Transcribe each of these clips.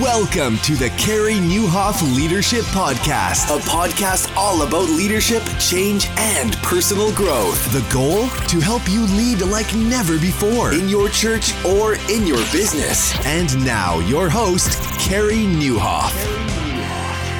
Welcome to the Carey Nieuwhof Leadership Podcast, a podcast all about leadership, change, and personal growth. The goal? To help you lead like never before in your church or in your business. And now, your host, Carey Nieuwhof.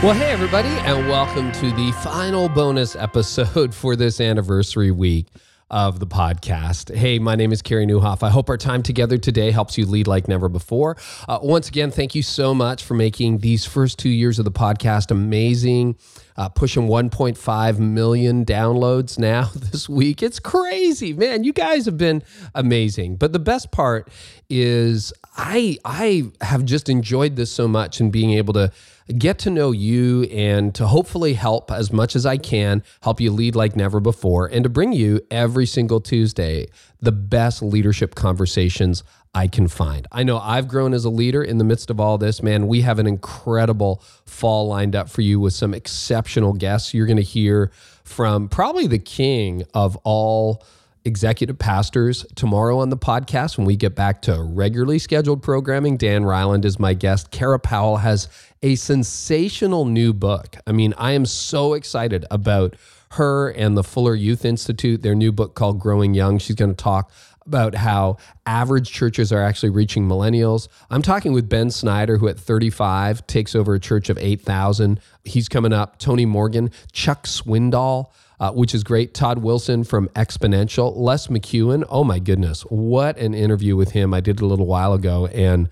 Well, hey, everybody, and welcome to the final bonus episode for this anniversary week of the podcast. Hey, my name is Carey Nieuwhof. I hope our time together today helps you lead like never before. Uh, once again, thank you so much for making these first two years of the podcast amazing. Uh, pushing 1.5 million downloads now this week. It's crazy, man. You guys have been amazing. But the best part is I I have just enjoyed this so much and being able to get to know you and to hopefully help as much as I can, help you lead like never before, and to bring you every single Tuesday the best leadership conversations I can find. I know I've grown as a leader in the midst of all this, man. We have an incredible fall lined up for you with some exceptional guests. You're going to hear from probably the king of all executive pastors tomorrow on the podcast when we get back to regularly scheduled programming. Dan Reiland is my guest. Kara Powell has a sensational new book. I mean, I am so excited about her and the Fuller Youth Institute, their new book called Growing Young. She's going to talk about how average churches are actually reaching millennials. I'm talking with Ben Snyder, who at 35 takes over a church of 8,000. He's coming up. Tony Morgan, Chuck Swindoll uh, which is great. Todd Wilson from Exponential, Les McKeown. Oh my goodness, what an interview with him I did a little while ago, and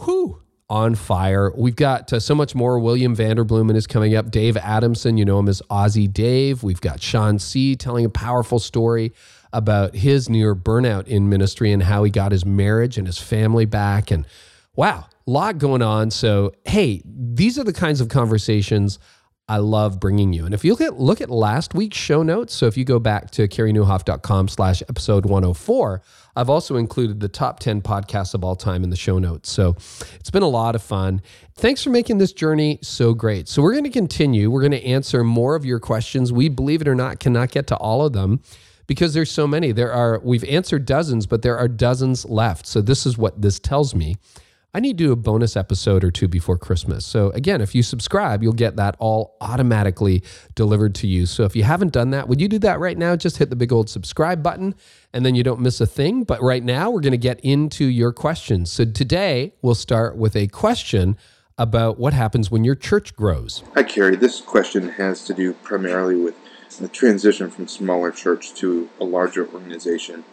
whoo, on fire. We've got uh, so much more. William Vanderbloemen is coming up. Dave Adamson, you know him as Aussie Dave. We've got Sean C. telling a powerful story about his near burnout in ministry and how he got his marriage and his family back. And wow, a lot going on. So, hey, these are the kinds of conversations I love bringing you. And if you look at look at last week's show notes, so if you go back to careynieuwhof.com slash episode 104, I've also included the top 10 podcasts of all time in the show notes. So it's been a lot of fun. Thanks for making this journey so great. So we're going to continue. We're going to answer more of your questions. We, believe it or not, cannot get to all of them because there's so many. There are, we've answered dozens, but there are dozens left. So this is what this tells me. I need to do a bonus episode or two before Christmas. So, again, if you subscribe, you'll get that all automatically delivered to you. So, if you haven't done that, would you do that right now? Just hit the big old subscribe button and then you don't miss a thing. But right now, we're going to get into your questions. So, today we'll start with a question about what happens when your church grows. Hi, Carey. This question has to do primarily with the transition from smaller church to a larger organization.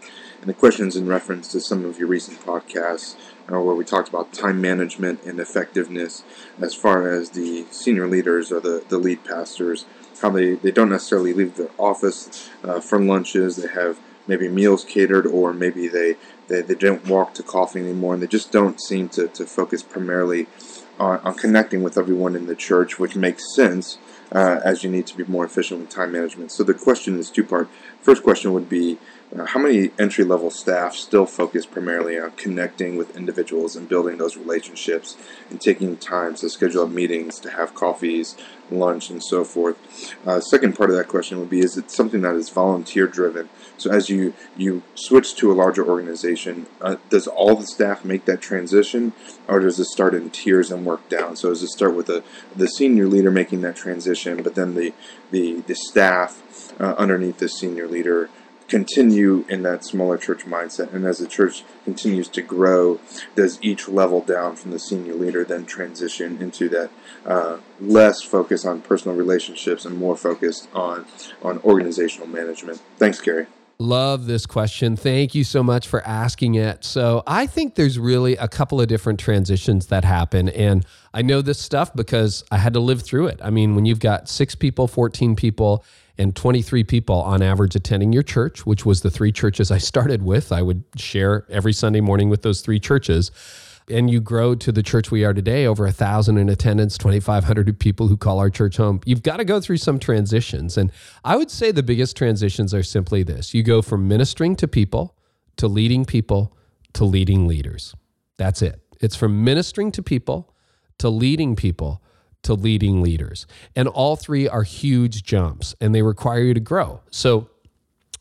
And the question is in reference to some of your recent podcasts uh, where we talked about time management and effectiveness as far as the senior leaders or the, the lead pastors, how they, they don't necessarily leave their office uh, for lunches, they have maybe meals catered, or maybe they, they, they don't walk to coffee anymore, and they just don't seem to, to focus primarily on, on connecting with everyone in the church, which makes sense uh, as you need to be more efficient with time management. So the question is two part. First question would be how many entry level staff still focus primarily on connecting with individuals and building those relationships and taking time to schedule meetings, to have coffees, lunch, and so forth? Uh, second part of that question would be is it something that is volunteer driven? So as you, you switch to a larger organization, uh, does all the staff make that transition or does it start in tiers and work down? So does it start with the, the senior leader making that transition, but then the, the, the staff uh, underneath the senior leader continue in that smaller church mindset. And as the church continues to grow, does each level down from the senior leader then transition into that uh, less focus on personal relationships and more focused on on organizational management? Thanks, Carey. Love this question. Thank you so much for asking it. So, I think there's really a couple of different transitions that happen. And I know this stuff because I had to live through it. I mean, when you've got six people, 14 people, and 23 people on average attending your church, which was the three churches I started with. I would share every Sunday morning with those three churches. And you grow to the church we are today, over a thousand in attendance, 2,500 people who call our church home. You've got to go through some transitions. And I would say the biggest transitions are simply this you go from ministering to people to leading people to leading leaders. That's it. It's from ministering to people to leading people to leading leaders. And all three are huge jumps and they require you to grow. So,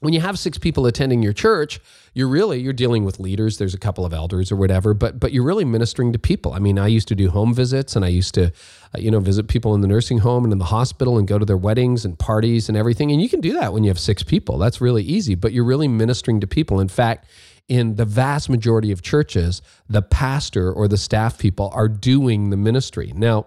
when you have six people attending your church, you're really you're dealing with leaders. There's a couple of elders or whatever, but but you're really ministering to people. I mean, I used to do home visits, and I used to, uh, you know, visit people in the nursing home and in the hospital, and go to their weddings and parties and everything. And you can do that when you have six people. That's really easy. But you're really ministering to people. In fact, in the vast majority of churches, the pastor or the staff people are doing the ministry. Now,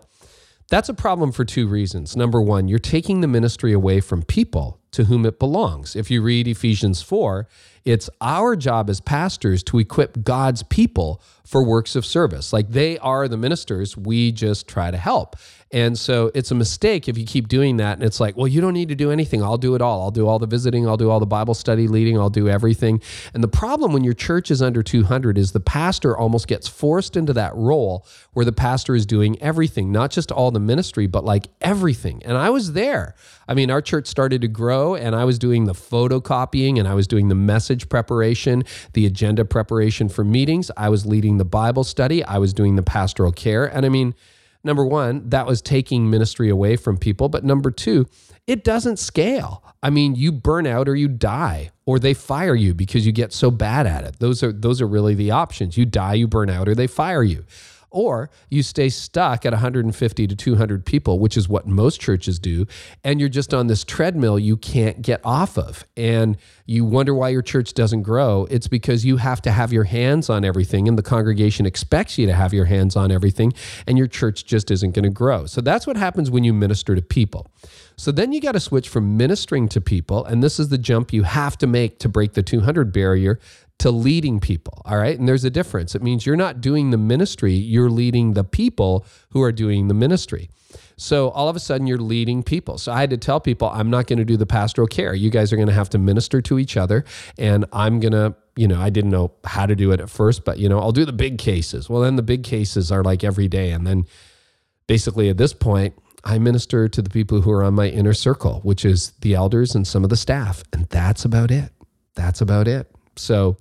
that's a problem for two reasons. Number one, you're taking the ministry away from people to whom it belongs. If you read Ephesians 4, it's our job as pastors to equip God's people for works of service. Like they are the ministers, we just try to help. And so it's a mistake if you keep doing that. And it's like, well, you don't need to do anything. I'll do it all. I'll do all the visiting. I'll do all the Bible study leading. I'll do everything. And the problem when your church is under 200 is the pastor almost gets forced into that role where the pastor is doing everything, not just all the ministry, but like everything. And I was there. I mean, our church started to grow, and I was doing the photocopying and I was doing the message preparation, the agenda preparation for meetings. I was leading the Bible study. I was doing the pastoral care. And I mean, number one, that was taking ministry away from people. But number two, it doesn't scale. I mean, you burn out or you die, or they fire you because you get so bad at it. Those are those are really the options. You die, you burn out, or they fire you or you stay stuck at 150 to 200 people, which is what most churches do, and you're just on this treadmill you can't get off of. And you wonder why your church doesn't grow. It's because you have to have your hands on everything, and the congregation expects you to have your hands on everything, and your church just isn't going to grow. So that's what happens when you minister to people. So then you got to switch from ministering to people, and this is the jump you have to make to break the 200 barrier to leading people. All right. And there's a difference. It means you're not doing the ministry, you're leading the people who are doing the ministry. So all of a sudden, you're leading people. So I had to tell people, I'm not going to do the pastoral care. You guys are going to have to minister to each other. And I'm going to, you know, I didn't know how to do it at first, but, you know, I'll do the big cases. Well, then the big cases are like every day. And then basically at this point, I minister to the people who are on my inner circle, which is the elders and some of the staff. And that's about it. That's about it. So,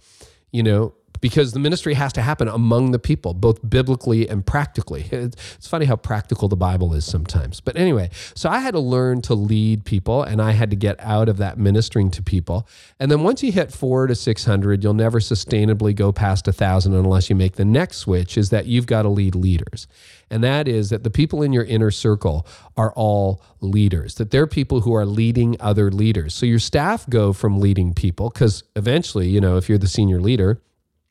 you know, because the ministry has to happen among the people, both biblically and practically. It's funny how practical the Bible is sometimes. But anyway, so I had to learn to lead people and I had to get out of that ministering to people. And then once you hit four to 600, you'll never sustainably go past a thousand unless you make the next switch is that you've got to lead leaders. And that is that the people in your inner circle are all leaders, that they're people who are leading other leaders. So your staff go from leading people because eventually, you know, if you're the senior leader,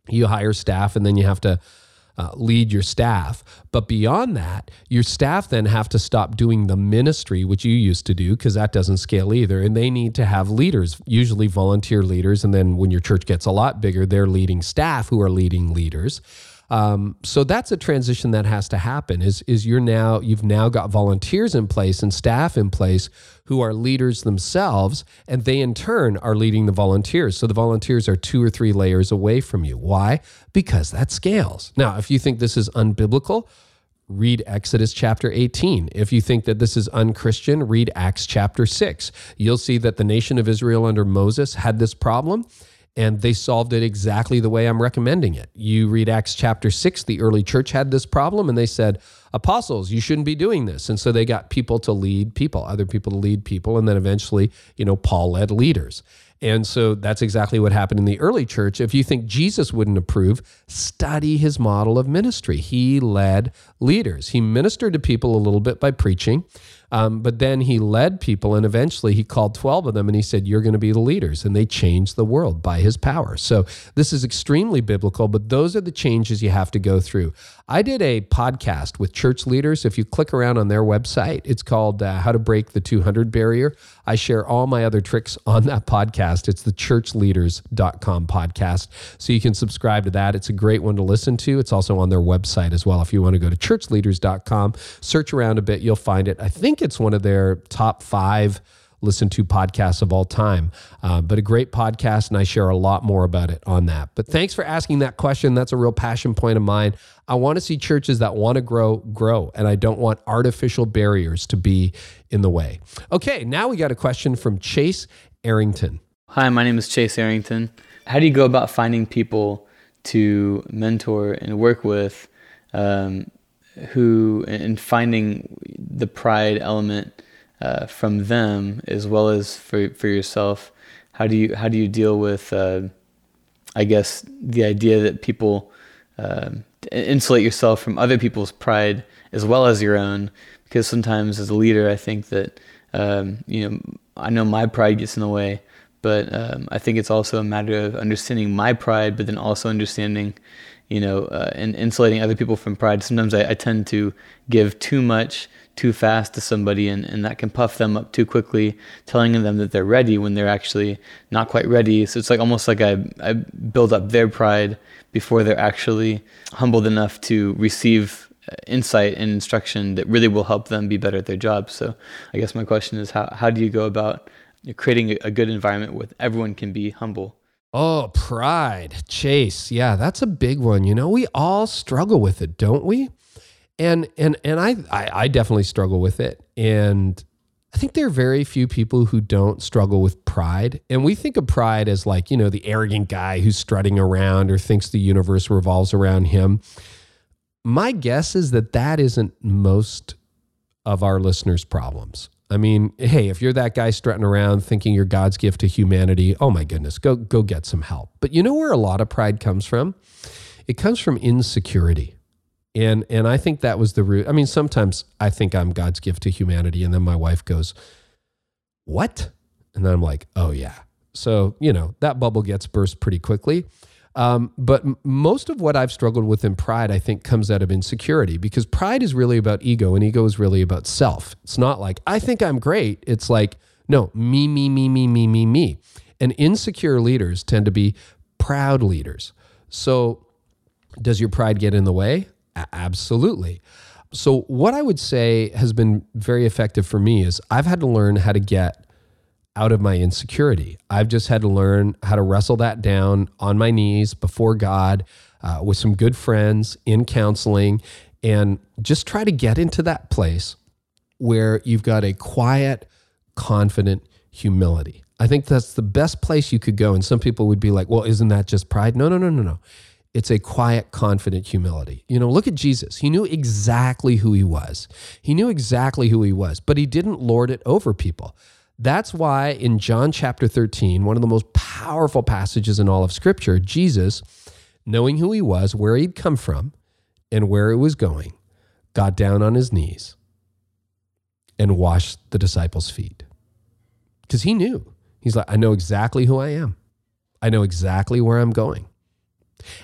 you hire staff and then you have to uh, lead your staff. But beyond that, your staff then have to stop doing the ministry, which you used to do, because that doesn't scale either. And they need to have leaders, usually volunteer leaders. And then when your church gets a lot bigger, they're leading staff who are leading leaders. Um, so that's a transition that has to happen. Is is you're now you've now got volunteers in place and staff in place who are leaders themselves, and they in turn are leading the volunteers. So the volunteers are two or three layers away from you. Why? Because that scales. Now, if you think this is unbiblical, read Exodus chapter 18. If you think that this is unchristian, read Acts chapter 6. You'll see that the nation of Israel under Moses had this problem and they solved it exactly the way I'm recommending it. You read Acts chapter 6, the early church had this problem and they said, Apostles, you shouldn't be doing this. And so they got people to lead people, other people to lead people. And then eventually, you know, Paul led leaders. And so that's exactly what happened in the early church. If you think Jesus wouldn't approve, study his model of ministry. He led leaders, he ministered to people a little bit by preaching. Um, but then he led people, and eventually he called 12 of them and he said, You're going to be the leaders. And they changed the world by his power. So this is extremely biblical, but those are the changes you have to go through. I did a podcast with church leaders. If you click around on their website, it's called uh, How to Break the 200 Barrier. I share all my other tricks on that podcast. It's the churchleaders.com podcast. So you can subscribe to that. It's a great one to listen to. It's also on their website as well. If you want to go to churchleaders.com, search around a bit, you'll find it. I think it's one of their top five listen to podcasts of all time. Uh, but a great podcast, and I share a lot more about it on that. But thanks for asking that question. That's a real passion point of mine. I want to see churches that want to grow, grow, and I don't want artificial barriers to be in the way. Okay, now we got a question from Chase Arrington. Hi, my name is Chase Arrington. How do you go about finding people to mentor and work with um, who, and finding the pride element uh, from them as well as for, for yourself. how do you how do you deal with uh, I guess the idea that people um, insulate yourself from other people's pride as well as your own because sometimes as a leader I think that um, you know I know my pride gets in the way but um, I think it's also a matter of understanding my pride but then also understanding you know uh, and insulating other people from pride sometimes I, I tend to give too much too fast to somebody and, and that can puff them up too quickly, telling them that they're ready when they're actually not quite ready. So it's like almost like I, I build up their pride before they're actually humbled enough to receive uh, insight and instruction that really will help them be better at their job. So I guess my question is how, how do you go about creating a good environment where everyone can be humble? Oh, pride, Chase. Yeah, that's a big one. You know, we all struggle with it, don't we? And and and I, I I definitely struggle with it, and I think there are very few people who don't struggle with pride. And we think of pride as like, you know, the arrogant guy who's strutting around or thinks the universe revolves around him. My guess is that that isn't most of our listeners' problems. I mean, hey, if you're that guy strutting around thinking you're God's gift to humanity, oh my goodness, go go get some help. But you know where a lot of pride comes from? It comes from insecurity. And and I think that was the root. I mean, sometimes I think I'm God's gift to humanity, and then my wife goes, "What?" And then I'm like, "Oh yeah." So you know that bubble gets burst pretty quickly. Um, but most of what I've struggled with in pride, I think, comes out of insecurity because pride is really about ego, and ego is really about self. It's not like I think I'm great. It's like no, me, me, me, me, me, me, me. And insecure leaders tend to be proud leaders. So, does your pride get in the way? Absolutely. So, what I would say has been very effective for me is I've had to learn how to get out of my insecurity. I've just had to learn how to wrestle that down on my knees before God uh, with some good friends in counseling and just try to get into that place where you've got a quiet, confident humility. I think that's the best place you could go. And some people would be like, well, isn't that just pride? No, no, no, no, no. It's a quiet, confident humility. You know, look at Jesus. He knew exactly who he was. He knew exactly who he was, but he didn't lord it over people. That's why in John chapter 13, one of the most powerful passages in all of Scripture, Jesus, knowing who he was, where he'd come from, and where it was going, got down on his knees and washed the disciples' feet. Because he knew. He's like, I know exactly who I am, I know exactly where I'm going.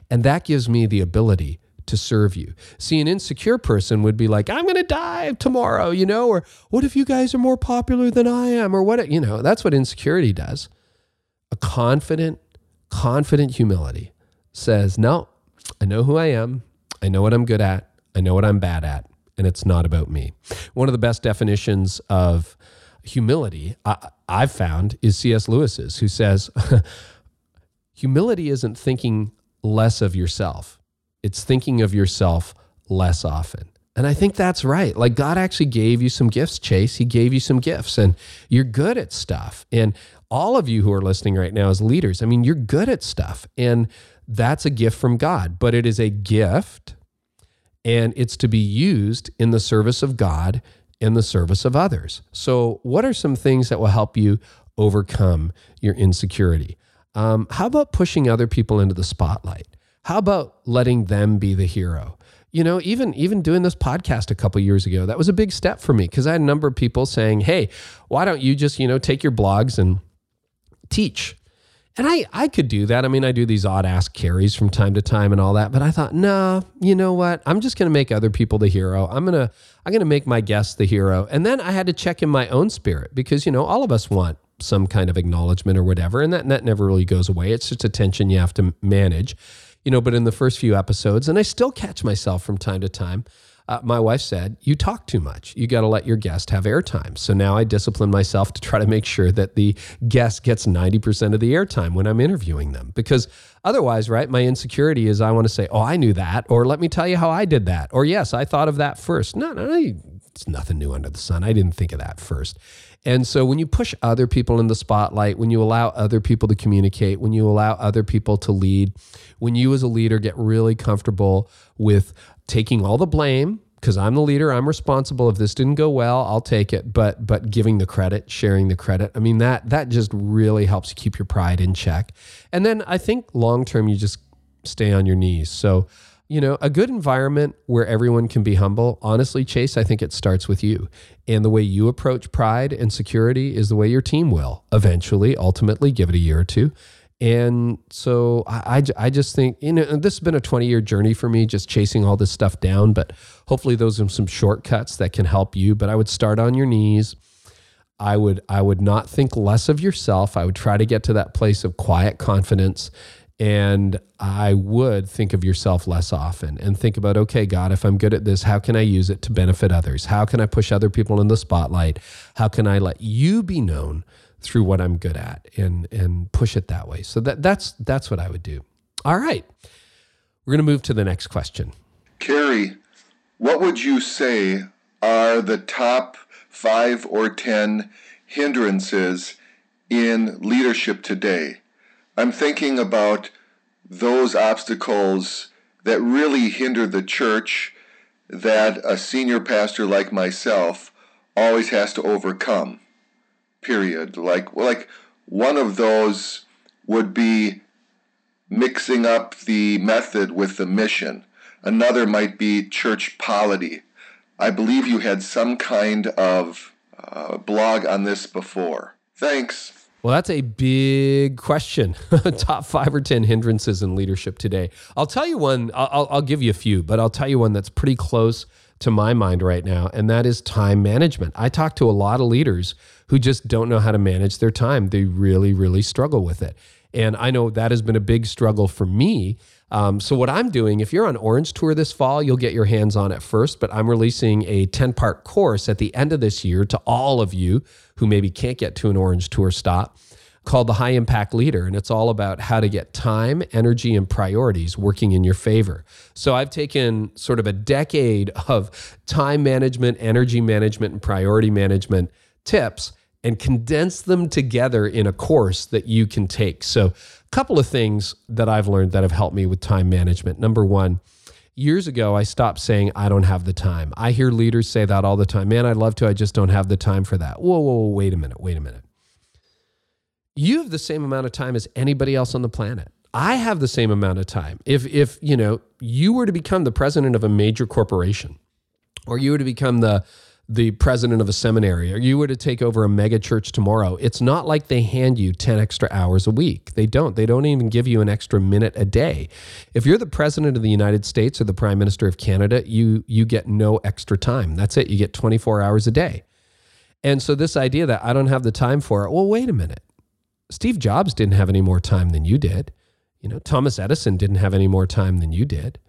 And that gives me the ability to serve you. See, an insecure person would be like, I'm going to die tomorrow, you know, or what if you guys are more popular than I am, or what, you know, that's what insecurity does. A confident, confident humility says, No, I know who I am. I know what I'm good at. I know what I'm bad at. And it's not about me. One of the best definitions of humility I, I've found is C.S. Lewis's, who says, Humility isn't thinking less of yourself. It's thinking of yourself less often. And I think that's right. Like God actually gave you some gifts, Chase. He gave you some gifts and you're good at stuff. And all of you who are listening right now as leaders, I mean, you're good at stuff. And that's a gift from God, but it is a gift and it's to be used in the service of God and the service of others. So, what are some things that will help you overcome your insecurity? Um, how about pushing other people into the spotlight? How about letting them be the hero? You know, even even doing this podcast a couple years ago, that was a big step for me because I had a number of people saying, "Hey, why don't you just you know take your blogs and teach?" And I I could do that. I mean, I do these odd Ask Careys from time to time and all that, but I thought, nah, you know what? I'm just going to make other people the hero. I'm gonna I'm gonna make my guests the hero. And then I had to check in my own spirit because you know all of us want some kind of acknowledgement or whatever. And that, that never really goes away. It's just a tension you have to manage, you know. But in the first few episodes, and I still catch myself from time to time, uh, my wife said, You talk too much. You got to let your guest have airtime. So now I discipline myself to try to make sure that the guest gets 90% of the airtime when I'm interviewing them. Because otherwise, right, my insecurity is I want to say, Oh, I knew that. Or let me tell you how I did that. Or yes, I thought of that first. No, no. It's nothing new under the sun. I didn't think of that first. And so when you push other people in the spotlight, when you allow other people to communicate, when you allow other people to lead, when you as a leader get really comfortable with taking all the blame, because I'm the leader, I'm responsible. If this didn't go well, I'll take it. But but giving the credit, sharing the credit, I mean that that just really helps keep your pride in check. And then I think long term, you just stay on your knees. So you know, a good environment where everyone can be humble. Honestly, Chase, I think it starts with you. And the way you approach pride and security is the way your team will eventually, ultimately, give it a year or two. And so I, I, I just think, you know, this has been a 20 year journey for me, just chasing all this stuff down. But hopefully, those are some shortcuts that can help you. But I would start on your knees. I would I would not think less of yourself. I would try to get to that place of quiet confidence and I would think of yourself less often and think about, okay, God, if I'm good at this, how can I use it to benefit others? How can I push other people in the spotlight? How can I let you be known through what I'm good at and and push it that way? So that that's that's what I would do. All right. We're going to move to the next question. Carey, what would you say are the top 5 or 10 hindrances in leadership today? I'm thinking about those obstacles that really hinder the church that a senior pastor like myself always has to overcome. Period. Like like one of those would be mixing up the method with the mission. Another might be church polity. I believe you had some kind of uh, blog on this before. Thanks. Well, that's a big question. Top five or 10 hindrances in leadership today. I'll tell you one, I'll, I'll, give you a few, but I'll tell you one that's pretty close to my mind right now, and that is time management. I talk to a lot of leaders who just don't know how to manage their time. They really, really struggle with it. And I know that has been a big struggle for me. Um, so, what I'm doing, if you're on Orange Tour this fall, you'll get your hands on it first, but I'm releasing a 10 part course at the end of this year to all of you who maybe can't get to an Orange Tour stop called The High Impact Leader. And it's all about how to get time, energy, and priorities working in your favor. So I've taken sort of a decade of time management, energy management, and priority management tips and condense them together in a course that you can take. So, a couple of things that I've learned that have helped me with time management. Number one, years ago, I stopped saying, I don't have the time. I hear leaders say that all the time. Man, I'd love to. I just don't have the time for that. Whoa, whoa, whoa, wait a minute. Wait a minute. You have the same amount of time as anybody else on the planet. I have the same amount of time. If, if, you know, you were to become the president of a major corporation or you were to become the, the president of a seminary or you were to take over a mega church tomorrow, it's not like they hand you 10 extra hours a week. They don't. They don't even give you an extra minute a day. If you're the president of the United States or the prime minister of Canada, you you get no extra time. That's it. You get 24 hours a day. And so this idea that I don't have the time for it, well, wait a minute. Steve Jobs didn't have any more time than you did. You know, Thomas Edison didn't have any more time than you did.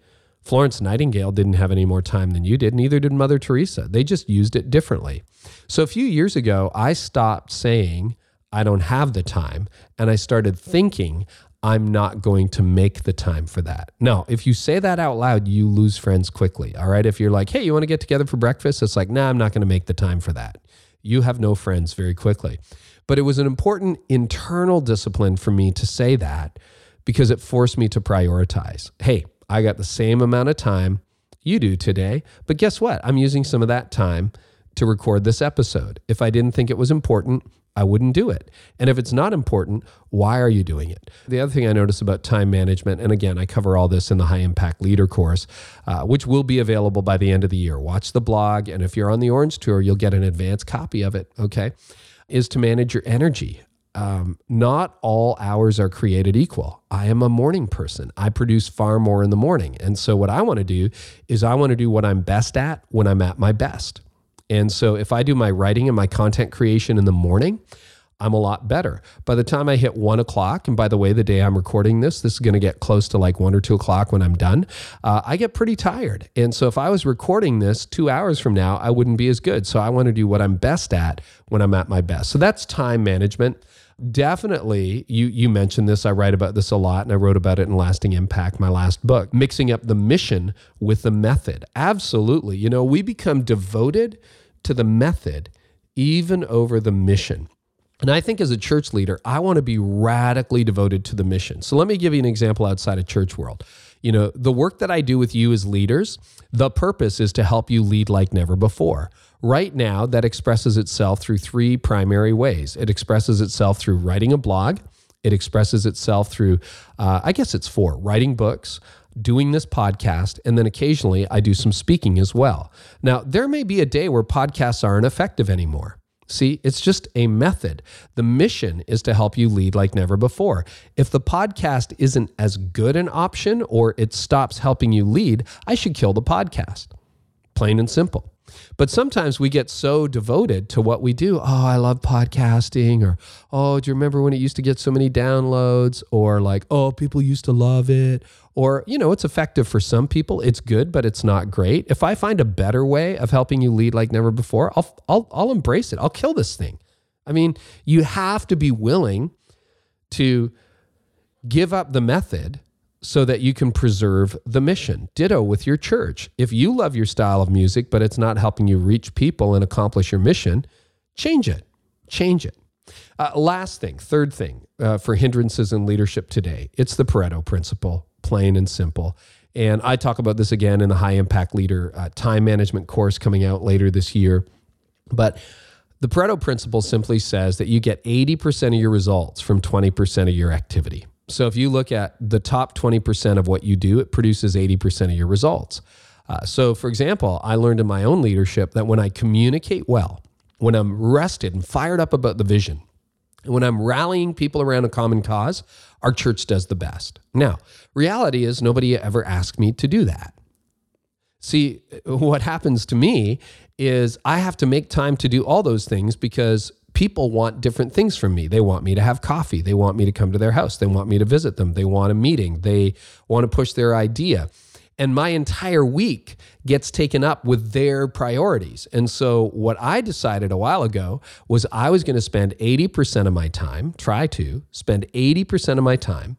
Florence Nightingale didn't have any more time than you did, neither did Mother Teresa. They just used it differently. So a few years ago, I stopped saying, I don't have the time, and I started thinking, I'm not going to make the time for that. No, if you say that out loud, you lose friends quickly. All right. If you're like, hey, you want to get together for breakfast? It's like, nah, I'm not going to make the time for that. You have no friends very quickly. But it was an important internal discipline for me to say that because it forced me to prioritize. Hey, I got the same amount of time you do today, but guess what? I'm using some of that time to record this episode. If I didn't think it was important, I wouldn't do it. And if it's not important, why are you doing it? The other thing I notice about time management, and again, I cover all this in the High Impact Leader course, uh, which will be available by the end of the year. Watch the blog, and if you're on the Orange Tour, you'll get an advanced copy of it, okay? Is to manage your energy um, not all hours are created equal. I am a morning person. I produce far more in the morning. And so, what I want to do is, I want to do what I'm best at when I'm at my best. And so, if I do my writing and my content creation in the morning, I'm a lot better. By the time I hit one o'clock, and by the way, the day I'm recording this, this is going to get close to like one or two o'clock when I'm done. Uh, I get pretty tired. And so if I was recording this two hours from now, I wouldn't be as good. So I want to do what I'm best at when I'm at my best. So that's time management definitely you you mentioned this i write about this a lot and i wrote about it in lasting impact my last book mixing up the mission with the method absolutely you know we become devoted to the method even over the mission and I think as a church leader, I want to be radically devoted to the mission. So let me give you an example outside of church world. You know, the work that I do with you as leaders, the purpose is to help you lead like never before. Right now, that expresses itself through three primary ways. It expresses itself through writing a blog, it expresses itself through, uh, I guess it's four writing books, doing this podcast, and then occasionally I do some speaking as well. Now, there may be a day where podcasts aren't effective anymore. See, it's just a method. The mission is to help you lead like never before. If the podcast isn't as good an option or it stops helping you lead, I should kill the podcast. Plain and simple. But sometimes we get so devoted to what we do. Oh, I love podcasting. Or, oh, do you remember when it used to get so many downloads? Or, like, oh, people used to love it. Or, you know, it's effective for some people. It's good, but it's not great. If I find a better way of helping you lead like never before, I'll, I'll, I'll embrace it. I'll kill this thing. I mean, you have to be willing to give up the method so that you can preserve the mission. Ditto with your church. If you love your style of music, but it's not helping you reach people and accomplish your mission, change it. Change it. Uh, last thing, third thing uh, for hindrances in leadership today it's the Pareto principle, plain and simple. And I talk about this again in the High Impact Leader uh, time management course coming out later this year. But the Pareto principle simply says that you get 80% of your results from 20% of your activity. So if you look at the top 20% of what you do, it produces 80% of your results. Uh, so, for example, I learned in my own leadership that when I communicate well, when I'm rested and fired up about the vision, and when I'm rallying people around a common cause, our church does the best. Now, reality is nobody ever asked me to do that. See, what happens to me is I have to make time to do all those things because people want different things from me. They want me to have coffee. They want me to come to their house. They want me to visit them. They want a meeting. They want to push their idea. And my entire week gets taken up with their priorities. And so, what I decided a while ago was I was going to spend 80% of my time, try to spend 80% of my time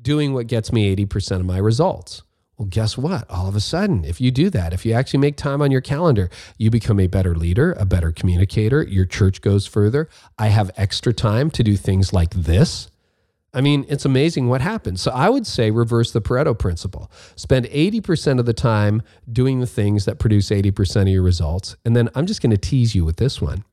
doing what gets me 80% of my results. Well, guess what? All of a sudden, if you do that, if you actually make time on your calendar, you become a better leader, a better communicator. Your church goes further. I have extra time to do things like this. I mean, it's amazing what happens. So I would say reverse the Pareto principle. Spend 80% of the time doing the things that produce 80% of your results. And then I'm just going to tease you with this one.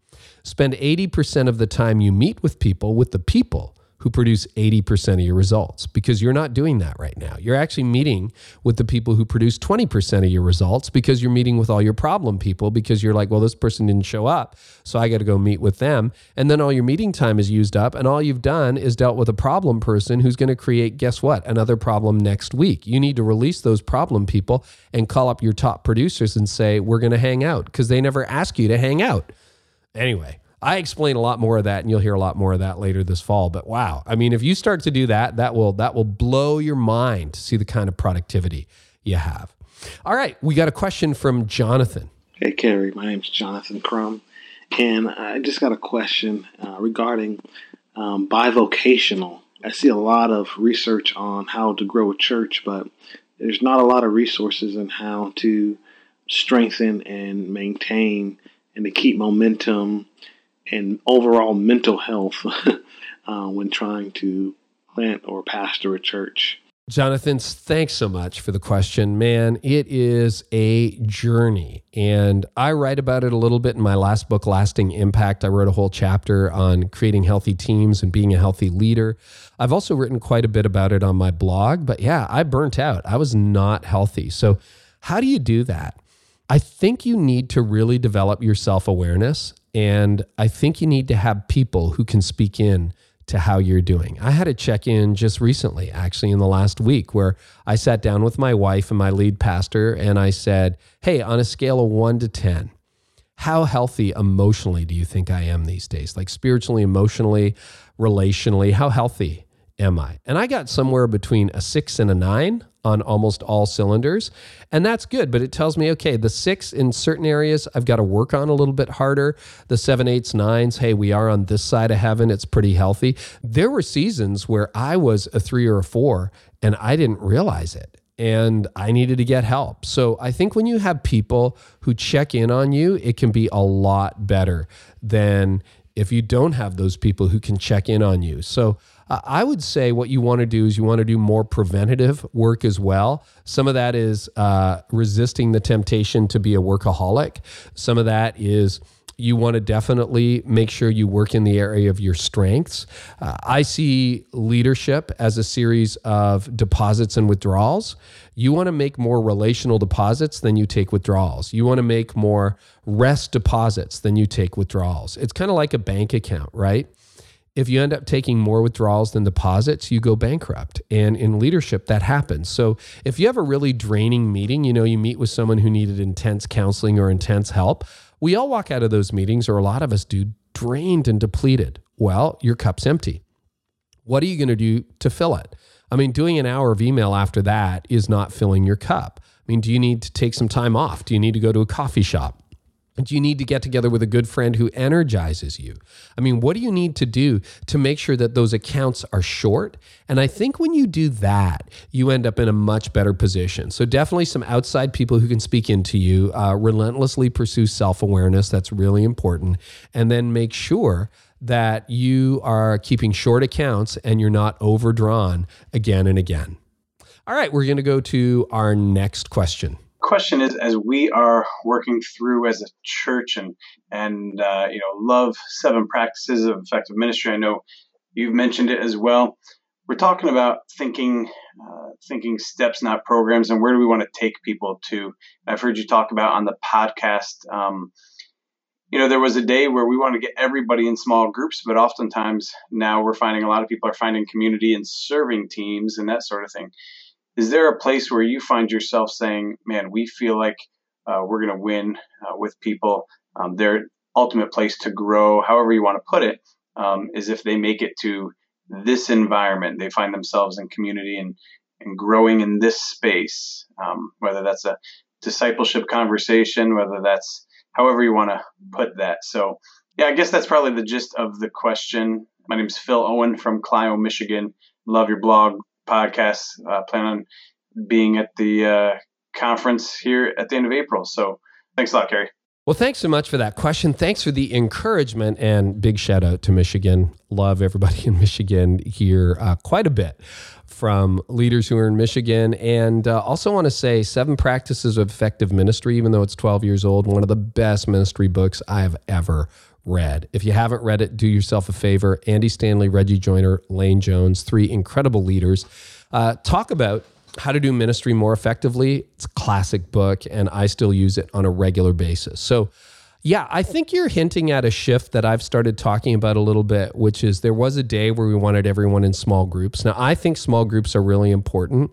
Spend 80% of the time you meet with people with the people who produce 80% of your results because you're not doing that right now. You're actually meeting with the people who produce 20% of your results because you're meeting with all your problem people because you're like, well, this person didn't show up, so I got to go meet with them. And then all your meeting time is used up, and all you've done is dealt with a problem person who's going to create, guess what, another problem next week. You need to release those problem people and call up your top producers and say, we're going to hang out because they never ask you to hang out. Anyway, I explain a lot more of that, and you'll hear a lot more of that later this fall. But wow, I mean, if you start to do that, that will that will blow your mind to see the kind of productivity you have. All right, we got a question from Jonathan. Hey, Carey, my name's Jonathan Crum, and I just got a question uh, regarding um, bivocational. I see a lot of research on how to grow a church, but there's not a lot of resources on how to strengthen and maintain and to keep momentum and overall mental health uh, when trying to plant or pastor a church. Jonathan, thanks so much for the question. Man, it is a journey. And I write about it a little bit in my last book, Lasting Impact. I wrote a whole chapter on creating healthy teams and being a healthy leader. I've also written quite a bit about it on my blog. But yeah, I burnt out. I was not healthy. So, how do you do that? I think you need to really develop your self awareness and I think you need to have people who can speak in to how you're doing. I had a check in just recently, actually, in the last week, where I sat down with my wife and my lead pastor and I said, Hey, on a scale of one to 10, how healthy emotionally do you think I am these days? Like spiritually, emotionally, relationally, how healthy am I? And I got somewhere between a six and a nine on almost all cylinders. And that's good, but it tells me, okay, the six in certain areas I've got to work on a little bit harder. The seven, eights, nines, hey, we are on this side of heaven. It's pretty healthy. There were seasons where I was a three or a four and I didn't realize it. And I needed to get help. So I think when you have people who check in on you, it can be a lot better than if you don't have those people who can check in on you. So I would say what you want to do is you want to do more preventative work as well. Some of that is uh, resisting the temptation to be a workaholic. Some of that is you want to definitely make sure you work in the area of your strengths. Uh, I see leadership as a series of deposits and withdrawals. You want to make more relational deposits than you take withdrawals. You want to make more rest deposits than you take withdrawals. It's kind of like a bank account, right? If you end up taking more withdrawals than deposits, you go bankrupt. And in leadership, that happens. So if you have a really draining meeting, you know, you meet with someone who needed intense counseling or intense help, we all walk out of those meetings, or a lot of us do, drained and depleted. Well, your cup's empty. What are you going to do to fill it? I mean, doing an hour of email after that is not filling your cup. I mean, do you need to take some time off? Do you need to go to a coffee shop? Do you need to get together with a good friend who energizes you? I mean, what do you need to do to make sure that those accounts are short? And I think when you do that, you end up in a much better position. So, definitely some outside people who can speak into you. Uh, relentlessly pursue self awareness. That's really important. And then make sure that you are keeping short accounts and you're not overdrawn again and again. All right, we're going to go to our next question question is as we are working through as a church and and uh, you know love seven practices of effective ministry i know you've mentioned it as well. We're talking about thinking uh, thinking steps not programs and where do we want to take people to? I've heard you talk about on the podcast um, you know there was a day where we want to get everybody in small groups but oftentimes now we're finding a lot of people are finding community and serving teams and that sort of thing is there a place where you find yourself saying, man, we feel like uh, we're going to win uh, with people? Um, their ultimate place to grow, however you want to put it, um, is if they make it to this environment. They find themselves in community and, and growing in this space, um, whether that's a discipleship conversation, whether that's however you want to put that. So, yeah, I guess that's probably the gist of the question. My name is Phil Owen from Clio, Michigan. Love your blog, podcast. Uh, plan on being at the uh, conference here at the end of April. So thanks a lot, Carey. Well, thanks so much for that question. Thanks for the encouragement and big shout out to Michigan. Love everybody in Michigan here uh, quite a bit from leaders who are in Michigan. And uh, also want to say Seven Practices of Effective Ministry, even though it's 12 years old, one of the best ministry books I have ever read. If you haven't read it, do yourself a favor. Andy Stanley, Reggie Joiner, Lane Jones, three incredible leaders, uh, talk about how to do ministry more effectively. It's a classic book, and I still use it on a regular basis. So, yeah, I think you're hinting at a shift that I've started talking about a little bit, which is there was a day where we wanted everyone in small groups. Now, I think small groups are really important,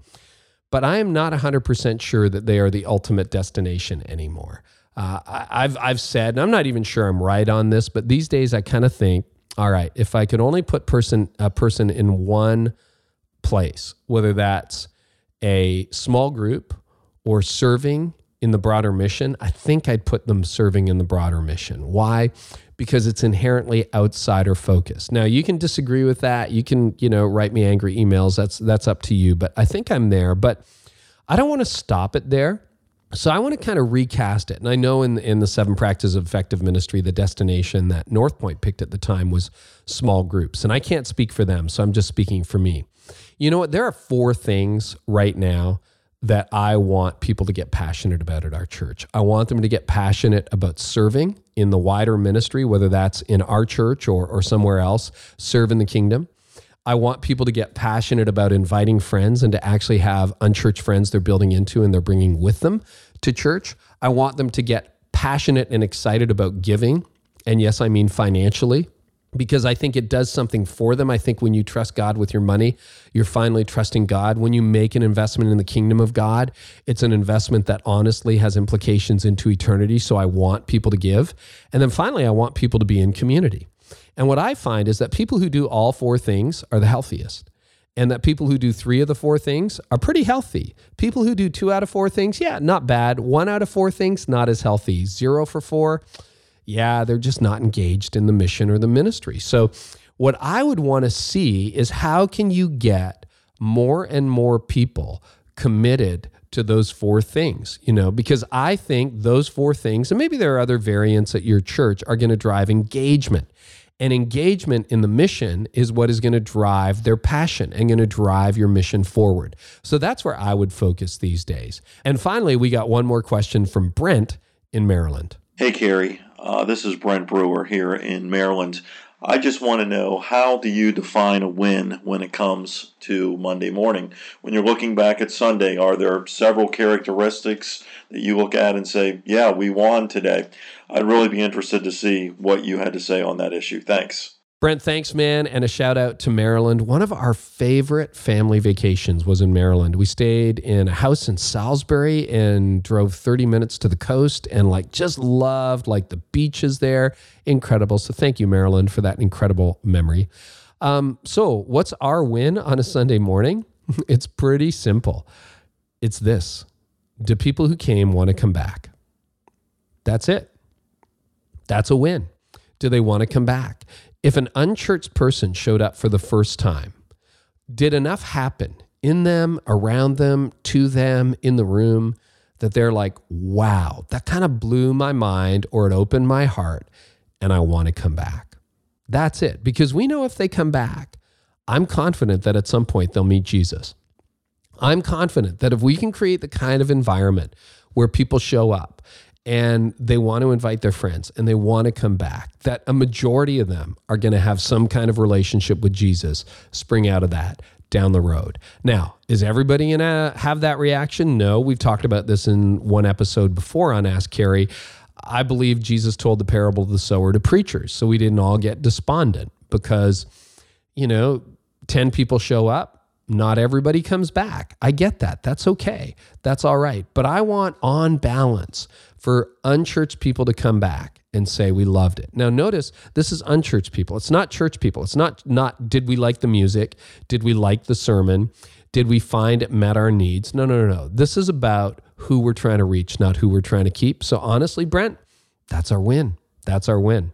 but I am not 100% sure that they are the ultimate destination anymore. Uh, I, have I've said, and I'm not even sure I'm right on this, but these days I kind of think, all right, if I could only put person a person in one place, whether that's a small group or serving in the broader mission, I think I'd put them serving in the broader mission. Why? Because it's inherently outsider focused. Now you can disagree with that. You can, you know, write me angry emails. That's that's up to you. But I think I'm there. But I don't want to stop it there. So I want to kind of recast it. And I know in in the seven practices of effective ministry, the destination that North Point picked at the time was small groups. And I can't speak for them, so I'm just speaking for me. You know what? There are four things right now that I want people to get passionate about at our church. I want them to get passionate about serving in the wider ministry, whether that's in our church or, or somewhere else, serve in the kingdom. I want people to get passionate about inviting friends and to actually have unchurched friends they're building into and they're bringing with them to church. I want them to get passionate and excited about giving. And yes, I mean financially, because I think it does something for them. I think when you trust God with your money, you're finally trusting God. When you make an investment in the kingdom of God, it's an investment that honestly has implications into eternity. So I want people to give. And then finally, I want people to be in community. And what I find is that people who do all four things are the healthiest. And that people who do three of the four things are pretty healthy. People who do two out of four things, yeah, not bad. One out of four things, not as healthy. Zero for four, yeah, they're just not engaged in the mission or the ministry. So, what I would want to see is how can you get more and more people committed to those four things, you know, because I think those four things, and maybe there are other variants at your church, are going to drive engagement. And engagement in the mission is what is going to drive their passion and going to drive your mission forward. So that's where I would focus these days. And finally, we got one more question from Brent in Maryland. Hey, Carey. Uh, this is Brent Brewer here in Maryland. I just want to know how do you define a win when it comes to Monday morning? When you're looking back at Sunday, are there several characteristics that you look at and say, yeah, we won today? I'd really be interested to see what you had to say on that issue. Thanks. Brent, thanks, man. And a shout out to Maryland. One of our favorite family vacations was in Maryland. We stayed in a house in Salisbury and drove 30 minutes to the coast and like just loved like the beaches there. Incredible. So thank you, Maryland, for that incredible memory. Um, so, what's our win on a Sunday morning? it's pretty simple. It's this Do people who came want to come back? That's it. That's a win. Do they want to come back? If an unchurched person showed up for the first time, did enough happen in them, around them, to them, in the room that they're like, wow, that kind of blew my mind or it opened my heart and I want to come back? That's it. Because we know if they come back, I'm confident that at some point they'll meet Jesus. I'm confident that if we can create the kind of environment where people show up and they want to invite their friends and they want to come back, that a majority of them are going to have some kind of relationship with Jesus spring out of that down the road. Now, is everybody going to have that reaction? No. We've talked about this in one episode before on Ask Carey. I believe Jesus told the parable of the sower to preachers, so we didn't all get despondent because, you know, 10 people show up, not everybody comes back. I get that. That's okay. That's all right. But I want on balance for unchurched people to come back and say we loved it. Now notice this is unchurched people. It's not church people. It's not not did we like the music? Did we like the sermon? Did we find it met our needs? No, no, no, no. This is about who we're trying to reach, not who we're trying to keep. So honestly, Brent, that's our win. That's our win.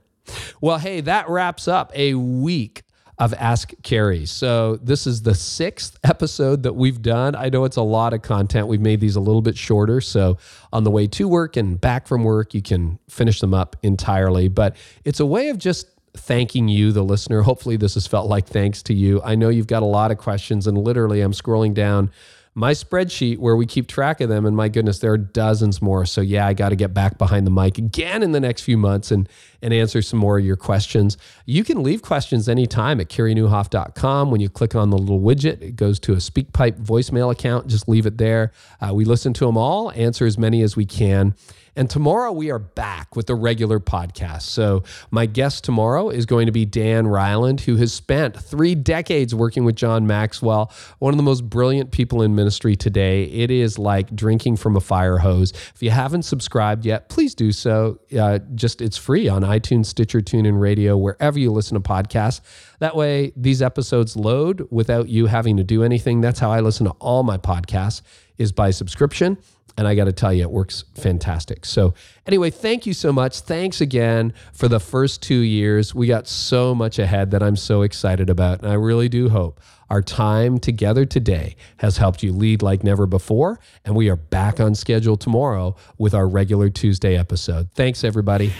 Well, hey, that wraps up a week of Ask Carey. So this is the sixth episode that we've done. I know it's a lot of content. We've made these a little bit shorter. So on the way to work and back from work, you can finish them up entirely. But it's a way of just thanking you, the listener. Hopefully, this has felt like thanks to you. I know you've got a lot of questions, and literally, I'm scrolling down my spreadsheet where we keep track of them and my goodness there are dozens more. So yeah i got to get back behind the mic again in the next few months and and answer some more of your questions. You can leave questions anytime at careynieuwhof.com when you click on the little widget it goes to a speakpipe voicemail account. Just leave it there. Uh, we listen to them all answer as many as we can and tomorrow we are back with a regular podcast. So my guest tomorrow is going to be Dan Reiland, who has spent three decades working with John Maxwell, one of the most brilliant people in ministry today. It is like drinking from a fire hose. If you haven't subscribed yet, please do so. Uh, just it's free on iTunes, Stitcher, TuneIn Radio, wherever you listen to podcasts. That way, these episodes load without you having to do anything. That's how I listen to all my podcasts is by subscription. And I got to tell you, it works fantastic. So, anyway, thank you so much. Thanks again for the first two years. We got so much ahead that I'm so excited about. And I really do hope our time together today has helped you lead like never before. And we are back on schedule tomorrow with our regular Tuesday episode. Thanks, everybody.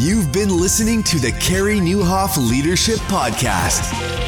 You've been listening to the Carey Nieuwhof Leadership Podcast.